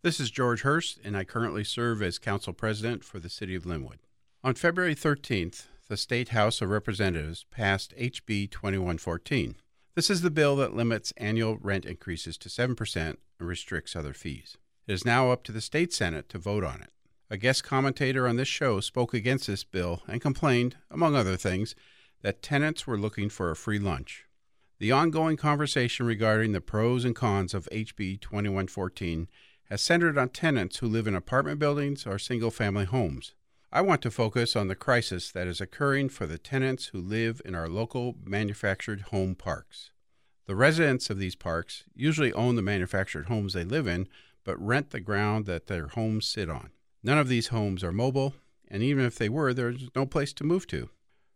This is George Hurst, and I currently serve as Council President for the City of Lynnwood. On February 13th, the State House of Representatives passed HB 2114. This is the bill that limits annual rent increases to 7% and restricts other fees. It is now up to the State Senate to vote on it. A guest commentator on this show spoke against this bill and complained, among other things, that tenants were looking for a free lunch. The ongoing conversation regarding the pros and cons of HB 2114 has centered on tenants who live in apartment buildings or single family homes. I want to focus on the crisis that is occurring for the tenants who live in our local manufactured home parks. The residents of these parks usually own the manufactured homes they live in, but rent the ground that their homes sit on. None of these homes are mobile, and even if they were, there's no place to move to.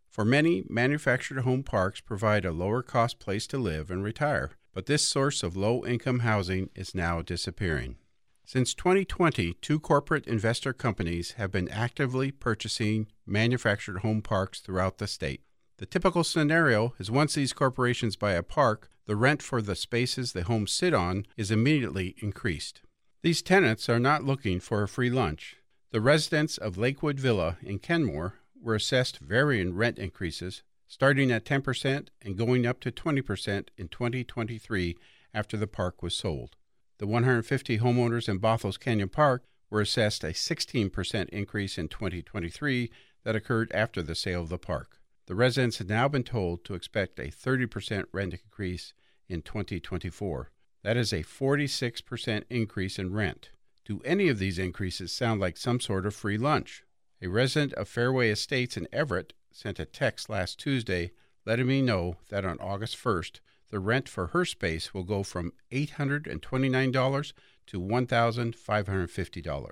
For many, manufactured home parks provide a lower cost place to live and retire, but this source of low income housing is now disappearing. Since 2020, two corporate investor companies have been actively purchasing manufactured home parks throughout the state. The typical scenario is once these corporations buy a park, the rent for the spaces the homes sit on is immediately increased. These tenants are not looking for a free lunch. The residents of Lakewood Villa in Kenmore were assessed varying rent increases, starting at 10% and going up to 20% in 2023 after the park was sold. The 150 homeowners in Bothell's Canyon Park were assessed a 16% increase in 2023 that occurred after the sale of the park. The residents have now been told to expect a 30% rent increase in 2024. That is a 46% increase in rent. Do any of these increases sound like some sort of free lunch? A resident of Fairway Estates in Everett sent a text last Tuesday letting me know that on August 1st, the rent for her space will go from $829 to $1,550.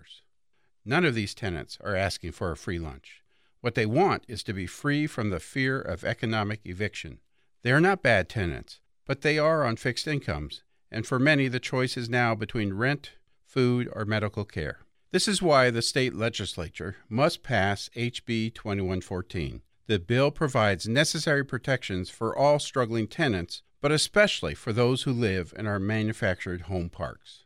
None of these tenants are asking for a free lunch. What they want is to be free from the fear of economic eviction. They are not bad tenants, but they are on fixed incomes, and for many the choice is now between rent, food, or medical care. This is why the state legislature must pass HB 2114. The bill provides necessary protections for all struggling tenants but especially for those who live in our manufactured home parks.